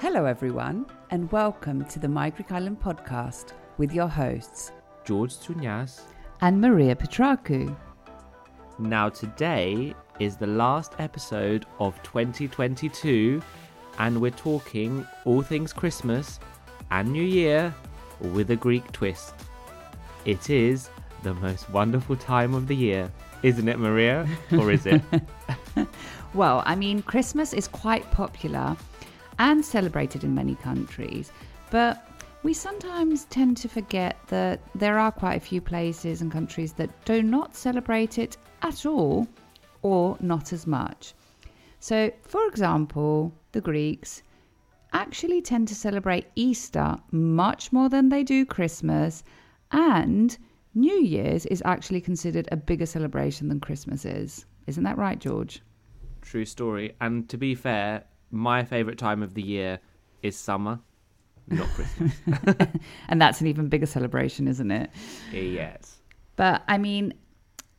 Hello, everyone, and welcome to the My Greek Island podcast with your hosts, George Tsounyas. and Maria Petraku. Now, today is the last episode of 2022, and we're talking all things Christmas and New Year with a Greek twist. It is the most wonderful time of the year, isn't it, Maria? Or is it? Well, I mean, Christmas is quite popular and celebrated in many countries, but we sometimes tend to forget that there are quite a few places and countries that do not celebrate it at all or not as much. So, for example, the Greeks actually tend to celebrate Easter much more than they do Christmas, and New Year's is actually considered a bigger celebration than Christmas is. Isn't that right, George? True story. And to be fair, my favourite time of the year is summer, not Christmas. And that's an even bigger celebration, isn't it? yes. But I mean,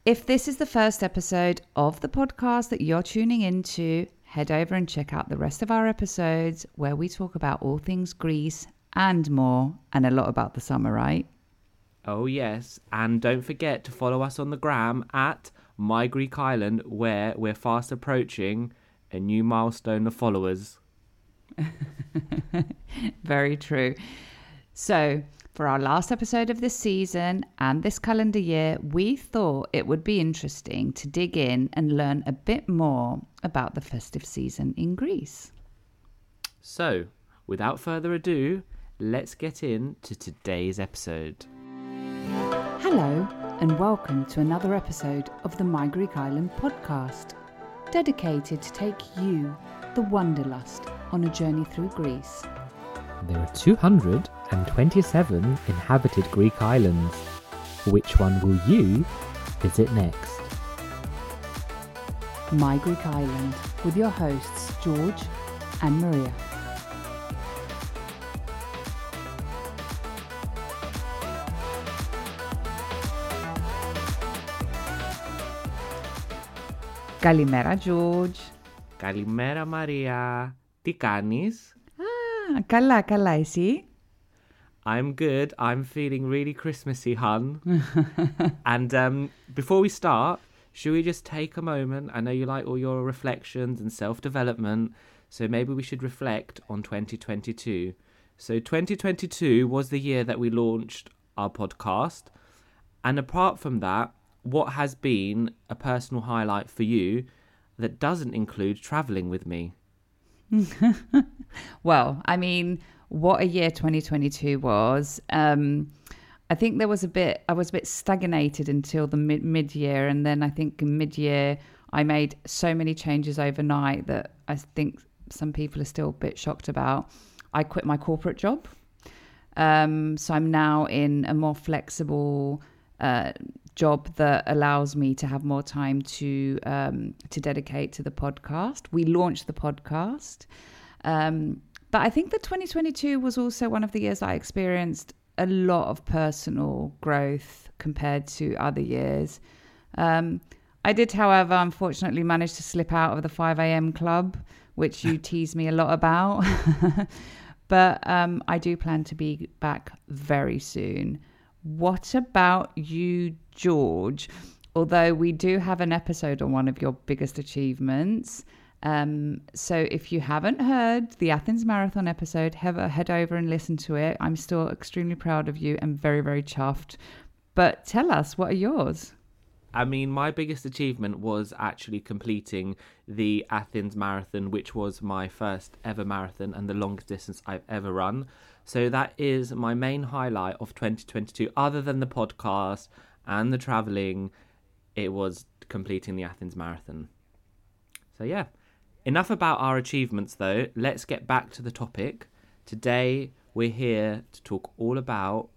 if this is the first episode of the podcast that you're tuning into, head over and check out the rest of our episodes where we talk about all things Greece and more, and a lot about the summer, right? Oh, yes. And don't forget to follow us on the gram at My Greek Island, where we're fast approaching a new milestone of followers. Very true. So, for our last episode of this season and this calendar year, we thought it would be interesting to dig in and learn a bit more about the festive season in Greece. So, without further ado, let's get into today's episode. Hello, and welcome to another episode of the My Greek Island podcast, dedicated to take you, the Wanderlust, on a journey through Greece. There are 227 inhabited Greek islands. Which one will you visit next? My Greek Island, with your hosts George and Maria. Καλημέρα, George. Καλημέρα Μαρία. Τι κάνεις? Α, καλά, καλά, εσύ. I'm good. I'm feeling really Christmassy, hun. and um, before we start, should we just take a moment? I know you like all your reflections and self development, so maybe we should reflect on 2022. So, 2022 was the year that we launched our podcast. And apart from that, what has been a personal highlight for you that doesn't include traveling with me? Well, I mean, what a year 2022 was. Um, I think there was a bit, I was a bit stagnated until the mid year. And then I think mid year, I made so many changes overnight that I think some people are still a bit shocked about. I quit my corporate job. Um, so I'm now in a more flexible uh, job that allows me to have more time to um, to dedicate to the podcast. We launched the podcast, um, but I think that 2022 was also one of the years I experienced a lot of personal growth compared to other years. Um, I did, however, unfortunately manage to slip out of the 5 a.m. club, which you tease me a lot about. but um, I do plan to be back very soon. What about you, George? Although we do have an episode on one of your biggest achievements. Um, so if you haven't heard the Athens Marathon episode, a, head over and listen to it. I'm still extremely proud of you and very, very chuffed. But tell us, what are yours? I mean, my biggest achievement was actually completing the Athens Marathon, which was my first ever marathon and the longest distance I've ever run. So that is my main highlight of 2022. Other than the podcast and the traveling, it was completing the Athens Marathon. So, yeah. Enough about our achievements, though. Let's get back to the topic. Today, we're here to talk all about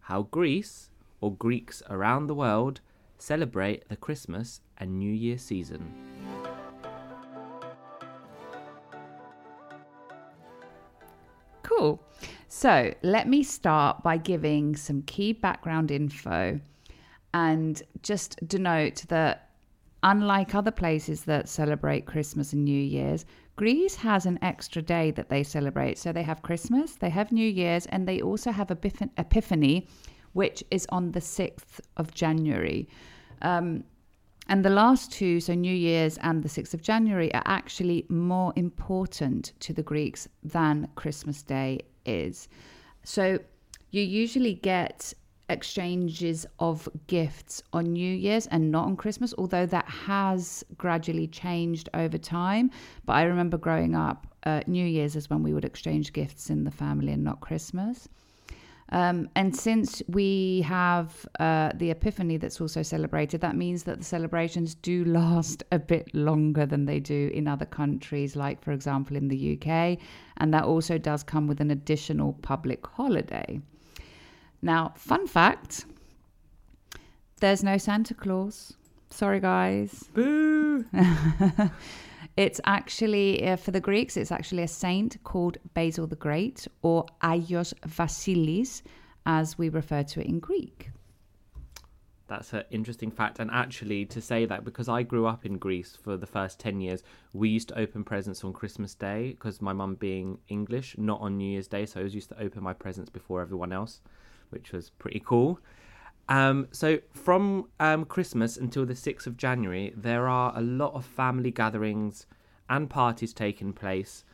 how Greece, or Greeks around the world, celebrate the Christmas and New Year season. Cool. So let me start by giving some key background info and just denote that unlike other places that celebrate Christmas and New Year's, Greece has an extra day that they celebrate. So they have Christmas, they have New Year's, and they also have Epiphany, which is on the 6th of January. Um, and the last two, so New Year's and the 6th of January, are actually more important to the Greeks than Christmas Day is. So you usually get exchanges of gifts on New Year's and not on Christmas, although that has gradually changed over time. But I remember growing up, uh, New Year's is when we would exchange gifts in the family and not Christmas. Um, and since we have uh, the Epiphany that's also celebrated, that means that the celebrations do last a bit longer than they do in other countries, like, for example, in the UK. And that also does come with an additional public holiday. Now, fun fact there's no Santa Claus. Sorry, guys. Boo! It's actually, uh, for the Greeks, it's actually a saint called Basil the Great or Agios Vasilis, as we refer to it in Greek. That's an interesting fact. And actually, to say that, because I grew up in Greece for the first 10 years, we used to open presents on Christmas Day because my mum being English, not on New Year's Day. So I was used to open my presents before everyone else, which was pretty cool. Um, so from um, Christmas until the 6th of January, there are a lot of family gatherings and parties taking place.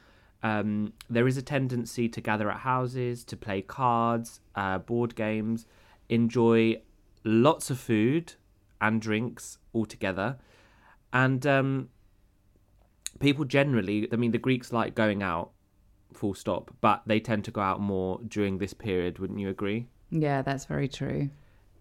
Um, there is a tendency to gather at houses, to play cards, uh, board games, enjoy lots of food and drinks all together. And um, people generally, I mean, the Greeks like going out, full stop, but they tend to go out more during this period, wouldn't you agree? Yeah, that's very true.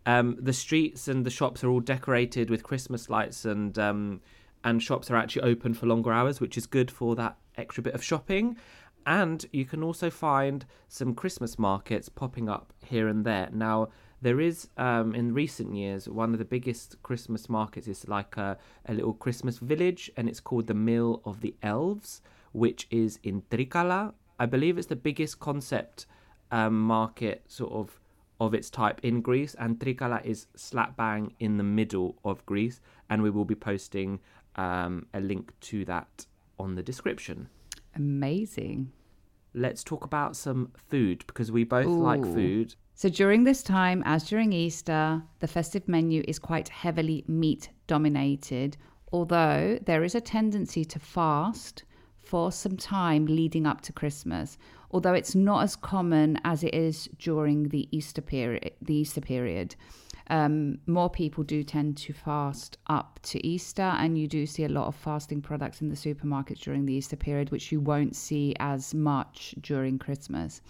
Um, the streets and the shops are all decorated with Christmas lights, and um, and shops are actually open for longer hours, which is good for that extra bit of shopping. And you can also find some Christmas markets popping up here and there. Now, there is um, in recent years one of the biggest Christmas markets is like a, a little Christmas village, and it's called the Mill of the Elves, which is in Trikala. I believe it's the biggest concept um, market sort of of its type in Greece, and Trikala is slap bang in the middle of Greece, and we will be posting um, a link to that on the description. Amazing. Let's talk about some food because we both Ooh. like food. So, during this time, as during Easter, the festive menu is quite heavily meat dominated, although there is a tendency to fast for some time leading up to Christmas although it's not as common as it is during the Easter period. The Easter period, um, more people do tend to fast up to Easter, and you do see a lot of fasting products in the supermarkets during the Easter period, which you won't see as much during Christmas.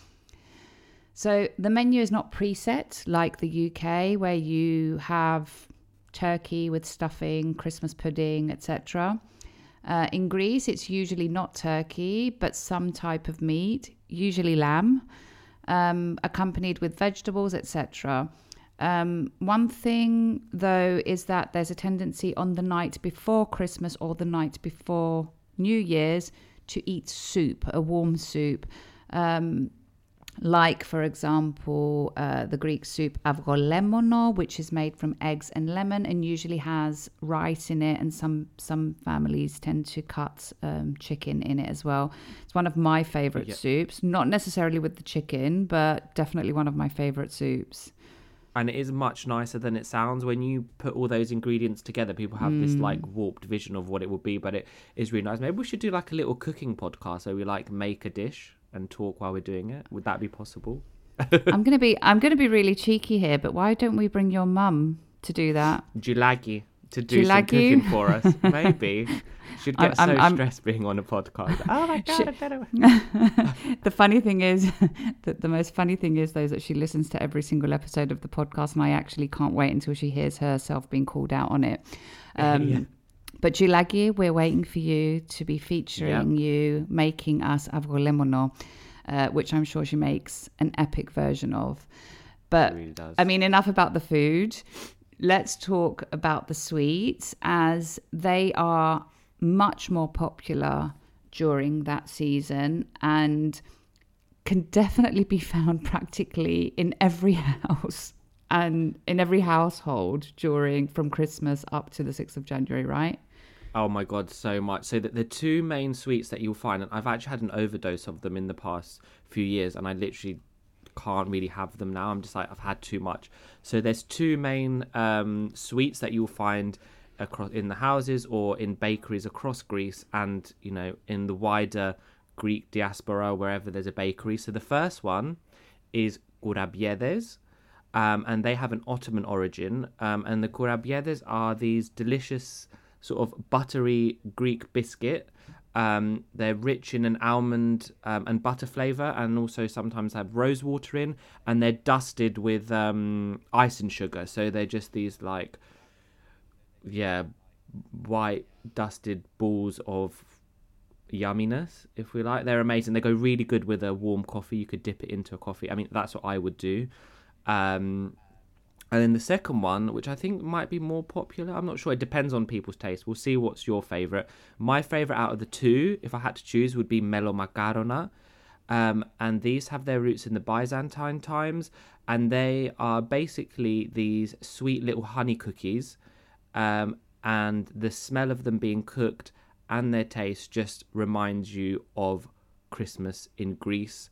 So the menu is not preset like the UK, where you have turkey with stuffing, Christmas pudding, etc. Uh, in Greece, it's usually not turkey, but some type of meat, usually lamb, um, accompanied with vegetables, etc. Um, one thing, though, is that there's a tendency on the night before Christmas or the night before New Year's to eat soup, a warm soup. Um, like, for example, uh, the Greek soup avgolemono, which is made from eggs and lemon and usually has rice in it. And some, some families tend to cut um, chicken in it as well. It's one of my favorite soups, not necessarily with the chicken, but definitely one of my favorite soups. and it is much nicer than it sounds when you put all those ingredients together people have this like warped vision of what it would be but it is really nice maybe we should do like a little cooking podcast where we like make a dish and talk while we're doing it would that be possible I'm gonna be I'm gonna be really cheeky here, but why don't we bring your mum to do that? Julagi to do some Julagi? cooking for us maybe she'd get I'm- so I'm- stressed being on a podcast oh my god I better... the funny thing is that the most funny thing is though is that she listens to every single episode of the podcast, and I actually can't wait until she hears herself being called out on it. Um, Yeah. But Julagi, we're waiting for you to be featuring you making us avgolemono, uh, which I'm sure she makes an epic version of. But really. I mean, enough about the food. Let's talk about the sweets as they are much more popular during that season and can definitely be found practically in every house and in every household during from Christmas up to the 6th of January, right? Oh my god, so much. So that the two main sweets that you'll find, and I've actually had an overdose of them in the past few years, and I literally can't really have them now. I'm just like I've had too much. So there's two main um, sweets that you'll find across in the houses or in bakeries across Greece, and you know in the wider Greek diaspora wherever there's a bakery. So the first one is kourabiedes. Um, and they have an Ottoman origin. Um, and the kourabiedes are these delicious, sort of buttery Greek biscuit. Um, they're rich in an almond um, and butter flavor, and also sometimes have rose water in. And they're dusted with um, ice and sugar, so they're just these like, yeah, white dusted balls of yumminess, if we like. They're amazing. They go really good with a warm coffee. You could dip it into a coffee. I mean, that's what I would do. Um, and then the second one, which I think might be more popular, I'm not sure. It depends on people's taste. We'll see what's your favorite. My favorite out of the two, if I had to choose, would be Melo Macarona. Um, and these have their roots in the Byzantine times, and they are basically these sweet little honey cookies. Um, and the smell of them being cooked and their taste just reminds you of Christmas in Greece.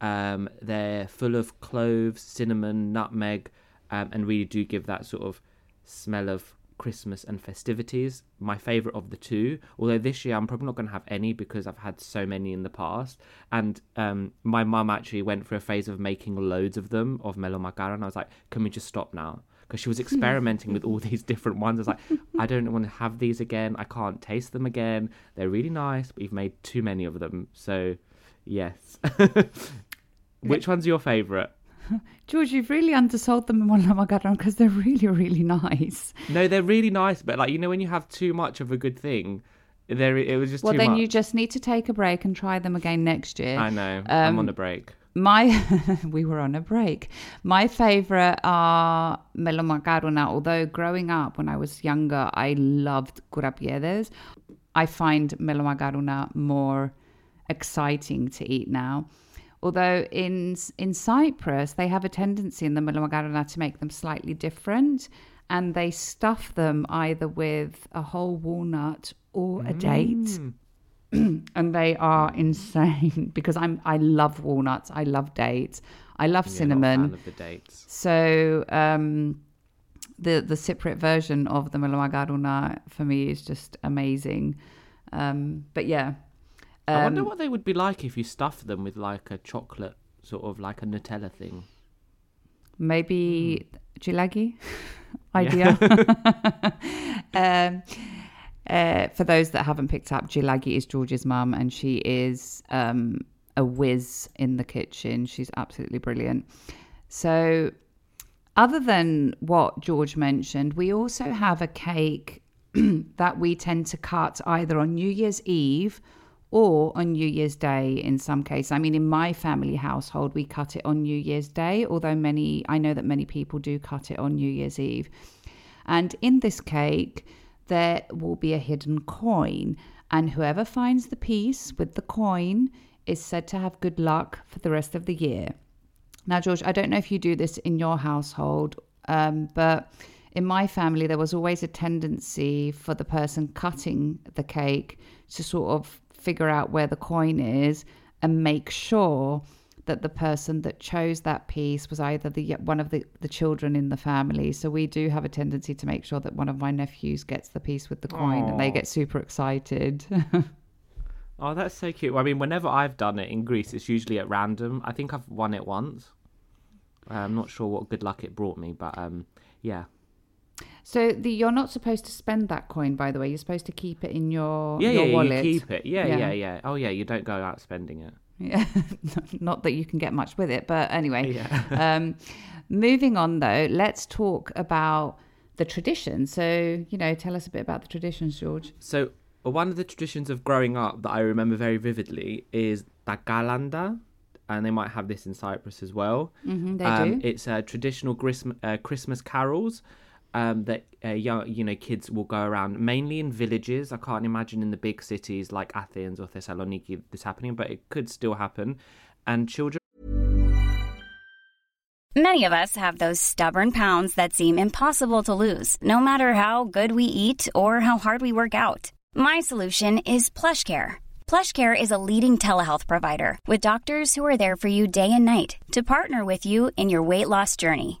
Um, they're full of cloves, cinnamon, nutmeg, um, and really do give that sort of smell of Christmas and festivities. My favorite of the two, although this year I'm probably not going to have any because I've had so many in the past. And um, my mum actually went for a phase of making loads of them of Melo Macara, and I was like, can we just stop now? Because she was experimenting with all these different ones. I was like, I don't want to have these again. I can't taste them again. They're really nice, but you've made too many of them. So, yes. Which one's your favorite? George, you've really undersold them in one because they're really, really nice. No, they're really nice, but like you know, when you have too much of a good thing, there it was just Well, then much. you just need to take a break and try them again next year. I know. I'm Um, on a break. My, we were on a break. My favorite are melomacarona. Although growing up when I was younger, I loved kourabiedes. I find melomacarona more exciting to eat now. Although in in Cyprus they have a tendency in the melomacarona to make them slightly different, and they stuff them either with a whole walnut or a date and they are insane because I'm I love walnuts, I love dates, I love Yeah, cinnamon. the dates. So um, the the Cypriot version of the melomacarona for me is just amazing. Um, but yeah, I wonder Um, what they would be like if you stuff them with like a chocolate, sort of like a Nutella thing. maybe Yeah. idea. um, uh, for those that haven't picked up, Gilagi is George's mum, and she is um, a whiz in the kitchen. She's absolutely brilliant. So, other than what George mentioned, we also have a cake that we tend to cut either on New Year's Eve or on New Year's Day in some cases. I mean, in my family household, we cut it on New Year's Day, although many, I know that many people do cut it on New Year's Eve. And in this cake, there will be a hidden coin, and whoever finds the piece with the coin is said to have good luck for the rest of the year. Now, George, I don't know if you do this in your household, um, but in my family, there was always a tendency for the person cutting the cake to sort of figure out where the coin is and make sure that the person that chose that piece was either the one of the, the children in the family. So we do have a tendency to make sure that one of my nephews gets the piece with the coin and they get super excited. Oh, that's so cute. I mean, whenever I've done it in Greece, it's usually at random. I think I've won it once. Uh, I'm not sure what good luck it brought me, but um, yeah. So the, you're not supposed to spend that coin, by the way. You're supposed to keep it in your, Yeah, your yeah, wallet. you keep it. Yeah, Yeah. yeah, yeah, Oh, yeah, you don't go out spending it. Yeah, not that you can get much with it, but anyway. Yeah. um, moving on though, let's talk about the tradition. So, you know, tell us a bit about the traditions, George. So, one of the traditions of growing up that I remember very vividly is the kalanda, and they might have this in Cyprus as well. Mm-hmm, they Um, do. It's uh, traditional Christmas, uh, Christmas carols um, that uh, young, you know, kids will go around mainly in villages. I can't imagine in the big cities like Athens or Thessaloniki this happening, but it could still happen. And children Many of us have those stubborn pounds that seem impossible to lose, no matter how good we eat or how hard we work out. My solution is PlushCare. PlushCare is a leading telehealth provider with doctors who are there for you day and night to partner with you in your weight loss journey.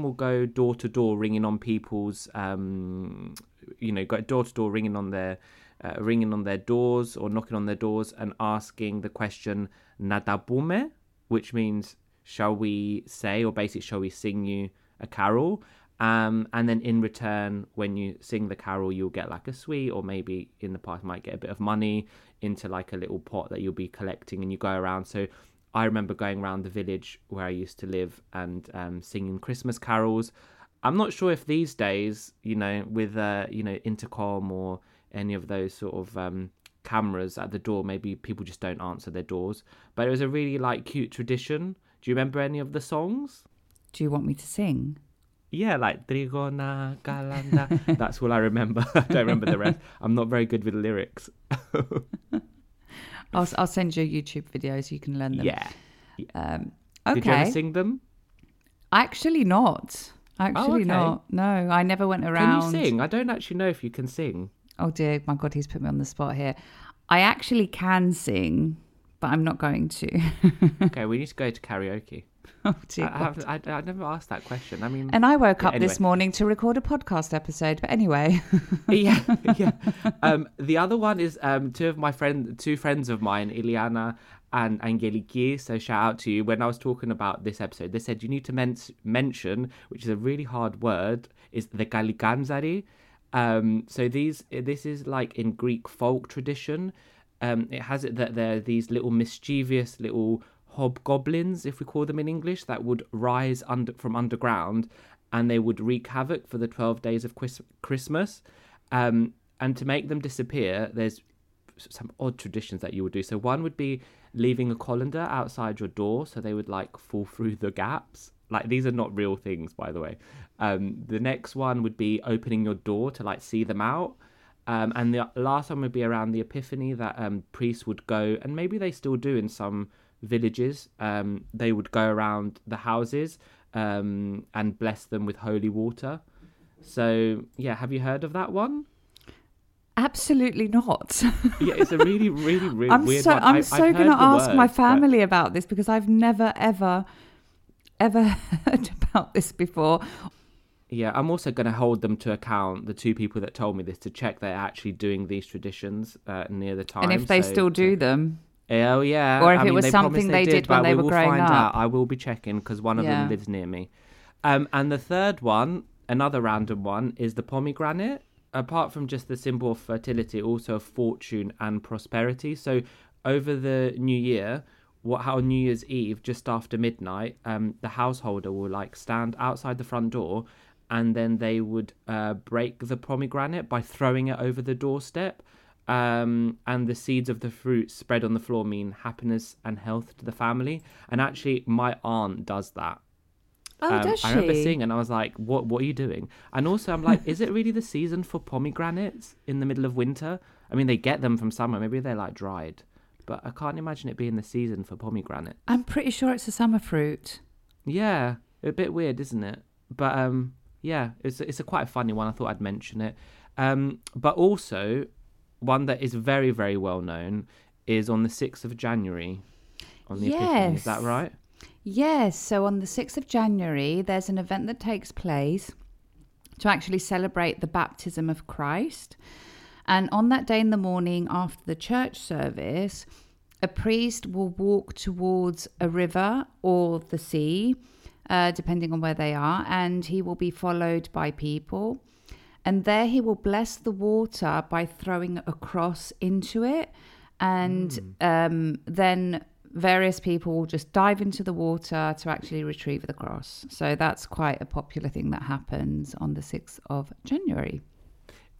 will go door to door ringing on people's um you know go door to door ringing on their uh, ringing on their doors or knocking on their doors and asking the question nadabume which means shall we say or basically shall we sing you a carol? Um and then in return when you sing the carol you'll get like a sweet or maybe in the past might get a bit of money into like a little pot that you'll be collecting and you go around. So I remember going around the village where I used to live and um, singing Christmas carols. I'm not sure if these days, you know, with uh, you know intercom or any of those sort of um, cameras at the door, maybe people just don't answer their doors. But it was a really like cute tradition. Do you remember any of the songs? Do you want me to sing? Yeah, like Trigona Kalanda. That's all I remember. I don't remember the rest. I'm not very good with lyrics. I'll, I'll send you a YouTube video so you can learn them. yeah. Um, Did you ever okay. sing them? Actually, not. Actually, okay. not. No, I never went around. Can you sing? I don't actually know if you can sing. Oh dear, my God, he's put me on the spot here. I actually can sing, but I'm not going to. Okay, we need to go to karaoke. oh dear. I, haven't- I, I never asked that question. I mean, And I woke Yeah, up this morning to record a podcast episode. But anyway, yeah, yeah. Um, the other one is um, two of my friend, two friends of mine, Iliana and Angeliki. So shout out to you. When I was talking about this episode, they said you need to men- mention, which is a really hard word, is the Galiganzari. Um, so these, this is like in Greek folk tradition. Um, it has it that there are these little mischievous little hobgoblins, if we call them in English, that would rise under from underground, and they would wreak havoc for the twelve days of Chris- Christmas. Um, and to make them disappear, there's some odd traditions that you would do. So one would be leaving a colander outside your door, so they would like fall through the gaps. Like these are not real things, by the way. Um, the next one would be opening your door to like see them out. Um, and the last one would be around the Epiphany that um, priests would go, and maybe they still do in some villages. Um, they would go around the houses um, and bless them with holy water. So yeah, have you heard of that one? Absolutely not. Yeah, it's a really, really, really I'm weird so one. I'm I- so going to ask my words, but- family about this because I've never ever ever heard about this before. Yeah, I'm also going to hold them to account, the two people that told me this, to check they're actually doing these traditions uh, near the time. and if they so still do to- them, Oh, yeah. Or if I it mean, was they something promised they did when they we were will growing find up. out. I will be checking because one of Yeah. them lives near me. Um, and the third one, another random one, is the pomegranate. Apart from just the symbol of fertility, also of fortune and prosperity. So over the new year, what how New Year's Eve, just after midnight, um, the householder will like stand outside the front door, and then they would uh, break the pomegranate by throwing it over the doorstep. Um, and the seeds of the fruit spread on the floor mean happiness and health to the family. And actually, my aunt does that. oh, Um, does she? I remember seeing, and I was like, "What? What are you doing?" And also, I'm like, "Is it really the season for pomegranates in the middle of winter?" I mean, they get them from summer. Maybe they're like dried, but I can't imagine it being the season for pomegranate. I'm pretty sure it's a summer fruit. Yeah, a bit weird, isn't it? But um, yeah, it's it's a quite a funny one. I thought I'd mention it. Um, but also one that is very very well known is on the sixth of January, on the Epiphany. Is that right? Yes, so on the 6th of January, there's an event that takes place to actually celebrate the baptism of Christ. And on that day in the morning, after the church service, a priest will walk towards a river or the sea, uh, depending on where they are, and he will be followed by people. And there he will bless the water by throwing a cross into it. And um, then various people will just dive into the water to actually retrieve the cross. So that's quite a popular thing that happens on the 6th of January.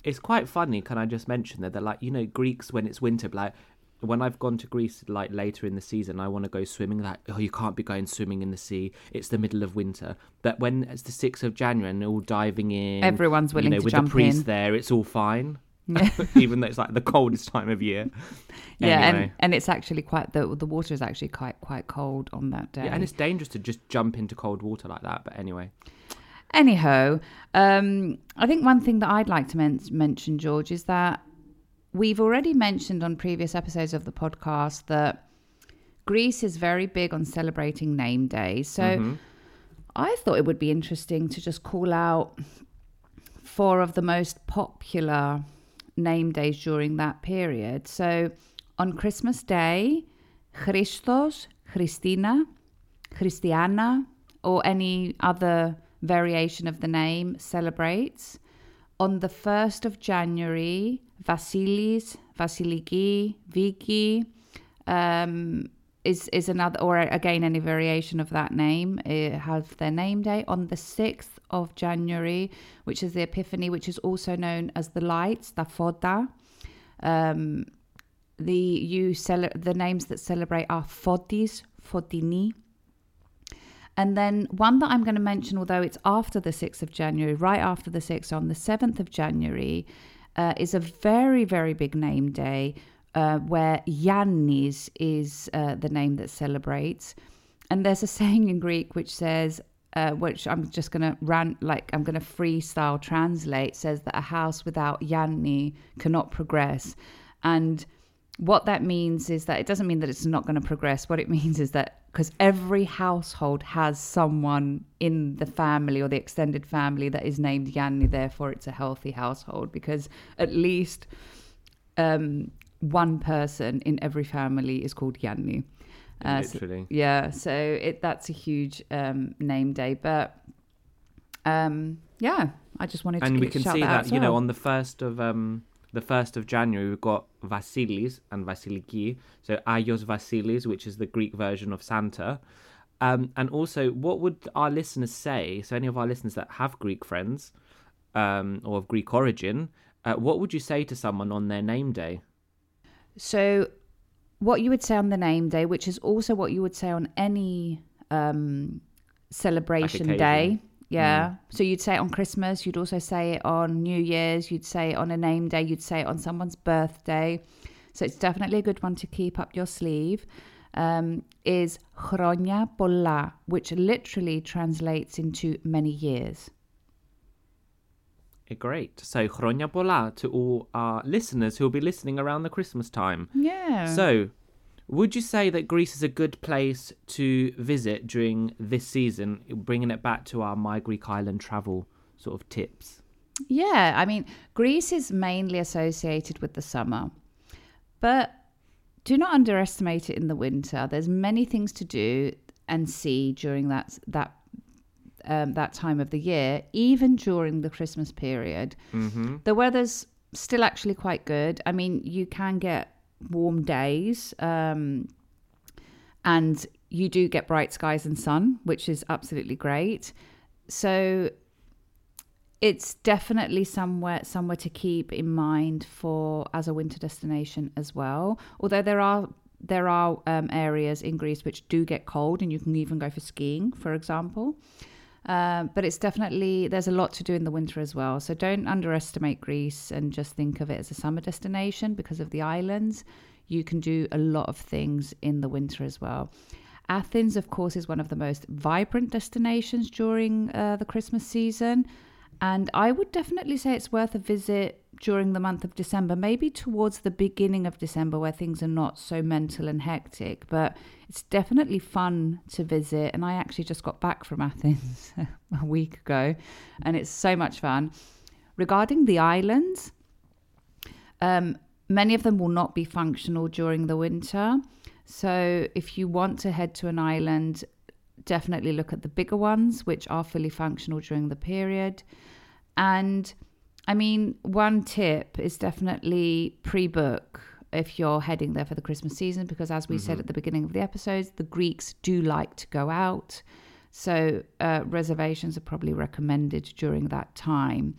it's quite funny. Can I just mention that that like you know Greeks when it's winter, like when I've gone to Greece like later in the season, I want to go swimming. Like oh, you can't be going swimming in the sea. It's the middle of winter. But when it's the sixth of January and they're all diving in, Everyone's willing you know, to with jump the priest in. there, it's all fine. Even though it's like the coldest time of year. Yeah, Anyway. and, and it's actually quite the the water is actually quite quite cold on that day. Yeah, and it's dangerous to just jump into cold water like that. But anyway, Anyhow, um, I think one thing that I'd like to men- mention, George, is that we've already mentioned on previous episodes of the podcast that Greece is very big on celebrating name days. So mm-hmm. I thought it would be interesting to just call out four of the most popular name days during that period. So on Christmas Day, Christos, Christina, Christiana, or any other variation of the name celebrates. On the 1st of January, Vasilis, Vasiliki, Viki um, is, is another, or again, any variation of that name uh, have their name day. On the 6th of January, which is the Epiphany, which is also known as the lights, the Fota. Um, the you cele- the names that celebrate are Fotis, Fotini. And then one that I'm going to mention, although it's after the 6th of January, right after the 6th, on the 7th of January, uh, is a very, very big name day uh, where Yannis is uh, the name that celebrates. And there's a saying in Greek which says, uh, which I'm just going to rant, like I'm going to freestyle translate, says that a house without Yanni cannot progress. And what that means is that it doesn't mean that it's not going to progress. What it means is that because every household has someone in the family or the extended family that is named Yanni, therefore it's a healthy household because at least um, one person in every family is called Yanni. Uh, so- literally. yeah, so it that's a huge um, name day, but um, yeah, I just wanted to and we can see that, out you know on the first of um the first of January we've got Vasilis and Vasiliki, so Ayos Vasilis, which is the Greek version of Santa. Um, and also, what would our listeners say? So, any of our listeners that have Greek friends um, or of Greek origin, uh, what would you say to someone on their name day? So, what you would say on the name day, which is also what you would say on any um, celebration occasion. day. Mm. Yeah. Mm. So you'd say it on Christmas, you'd also say it on New Year's, you'd say it on a name day, you'd say it on someone's birthday. So it's definitely a good one to keep up your sleeve. Um, is Chronia Polla, which literally translates into many years. Eh, great. So Chronia Polla to all our listeners who will be listening around the Christmas time. Yeah. So would you say that Greece is a good place to visit during this season, bringing it back to our My Greek Island travel sort of tips? Yeah, I mean, Greece is mainly associated with the summer, but do not underestimate it in the winter. There's many things to do and see during that that um, that time of the year, even during the Christmas period. Mm-hmm. The weather's still actually quite good. I mean, you can get warm days, um, and you do get bright skies and sun, which is absolutely great. So it's definitely somewhere somewhere to keep in mind for as a winter destination as well. Although there are there are um, areas in Greece which do get cold, and you can even go for skiing, for example. Um, but it's definitely there's a lot to do in the winter as well. So don't underestimate Greece and just think of it as a summer destination because of the islands. You can do a lot of things in the winter as well. Athens, of course, is one of the most vibrant destinations during uh, the Christmas season. And I would definitely say it's worth a visit during the month of December, maybe towards the beginning of December where things are not so mental and hectic. But it's definitely fun to visit. And I actually just got back from Athens a week ago, and it's so much fun. Regarding the islands, um, many of them will not be functional during the winter. So if you want to head to an island, definitely look at the bigger ones, which are fully functional during the period. And I mean, one tip is definitely pre book if you're heading there for the Christmas season, because as we said at the beginning of the episodes, the Greeks do like to go out. So uh, reservations are probably recommended during that time.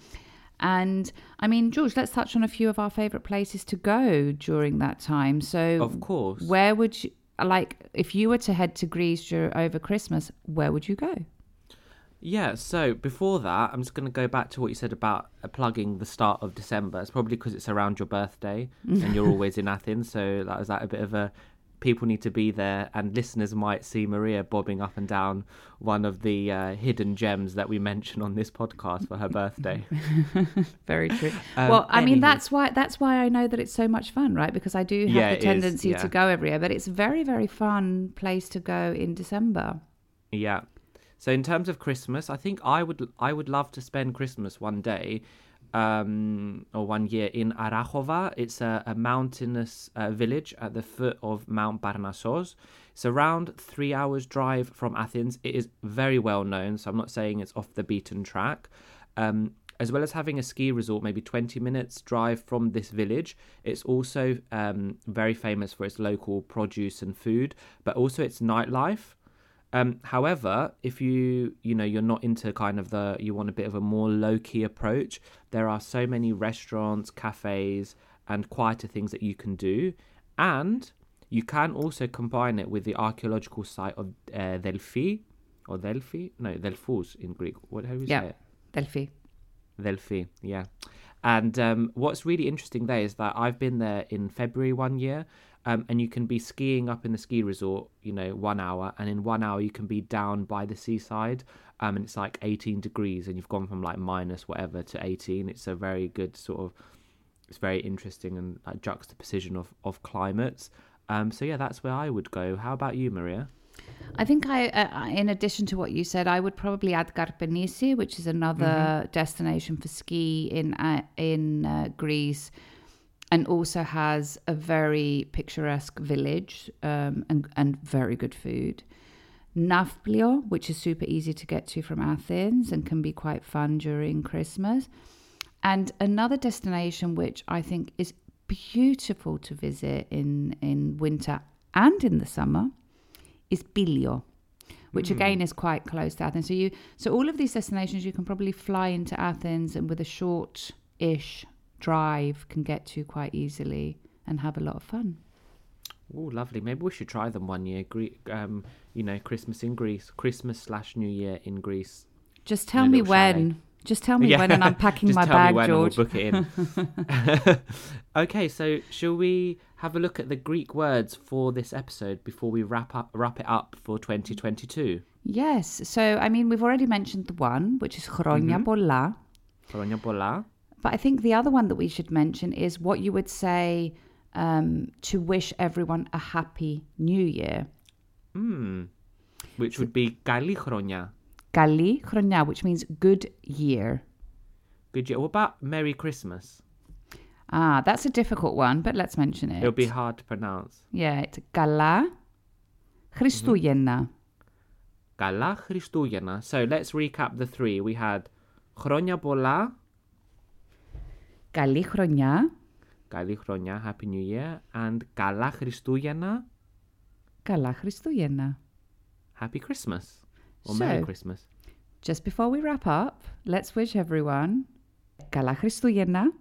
And I mean, George, let's touch on a few of our favorite places to go during that time. So, Of course. where would you like if you were to head to Greece over Christmas? Where would you go? Yeah, so before that, I'm just going to go back to what you said about uh, plugging the start of December. It's probably because it's around your birthday and you're always in Athens. So that was that a bit of a people need to be there, and listeners might see Maria bobbing up and down one of the uh, hidden gems that we mention on this podcast for her birthday. Very true. Um, well, I mean, that's why that's why I know that it's so much fun, right? Because I do have Yeah, the it is, tendency yeah. to go every year, but it's a very very fun place to go in December. Yeah. So in terms of Christmas, I think I would I would love to spend Christmas one day, um, or one year in Arachova. It's a, a mountainous uh, village at the foot of Mount Parnassos. It's around three hours drive from Athens. It is very well known, so I'm not saying it's off the beaten track. Um, as well as having a ski resort, maybe 20 minutes drive from this village, it's also um, very famous for its local produce and food, but also its nightlife. Um, however, if you you know you're not into kind of the you want a bit of a more low key approach, there are so many restaurants, cafes, and quieter things that you can do, and you can also combine it with the archaeological site of uh, Delphi or Delphi, no Delphos in Greek. What how do you Yeah. say it? Delphi. Delphi, yeah. And um, what's really interesting there is that I've been there in February one year, um, and you can be skiing up in the ski resort, you know, one hour, and in one hour you can be down by the seaside, um, and it's like 18 degrees, and you've gone from like minus whatever to 18. It's a very good sort of, it's very interesting and like juxtaposition of of climates. Um, so yeah, that's where I would go. How about you, Maria? I think I, uh, in addition to what you said, I would probably add Karpenisi, which is another destination for ski in uh, in uh, Greece, and also has a very picturesque village um, and and very good food. Nafplio, which is super easy to get to from Athens and can be quite fun during Christmas. And another destination which I think is beautiful to visit in, in winter and in the summer is Pilio, which again is quite close to Athens. So you so all of these destinations you can probably fly into Athens and with a short-ish drive can get to quite easily and have a lot of fun. Oh, lovely. Maybe we should try them one year. Gre- um, you know, Christmas in Greece, Christmas slash New Year in Greece. Just tell me when. Chalet. Just tell me yeah. when, and I'm packing my bag, George. We'll book it in. okay, so shall we have a look at the Greek words for this episode before we wrap up wrap it up for 2022? Yes. So I mean, we've already mentioned the one, which is chronia mm-hmm. pola. Chronia. But I think the other one that we should mention is what you would say um, to wish everyone a happy new year. Hmm. Which would be καλή χρονιά. Gali χρονιά, which means good year. Good year. What about Merry Christmas? Ah, that's a difficult one, but let's mention it. It'll be hard to pronounce. Yeah, it's καλά Χριστούγεννα. Καλά Χριστούγεννα. So let's recap the three. We had χρόνια πολλά, Καλή χρονιά, καλή χρονιά, Happy New Year, and καλά Χριστούγεννα, καλά Χριστούγεννα. Happy Christmas. Or So- Merry Christmas. Just before we wrap up, let's wish everyone καλά Χριστούγεννα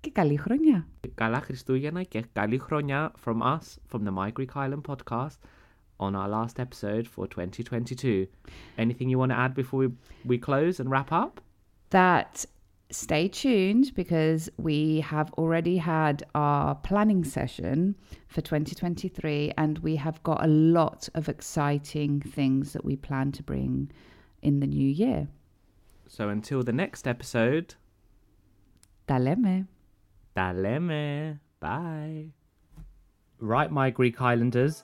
και καλή χρονιά. Καλά Χριστούγεννα και καλή χρονιά from us, from the My Greek Island podcast, on our last episode for 2022. Anything you want to add before we, we close and wrap up? That stay tuned because we have already had our planning session for 2023 and we have got a lot of exciting things that we plan to bring in the new year. So until the next episode, Daleme. Daleme. Bye. Right, my Greek Islanders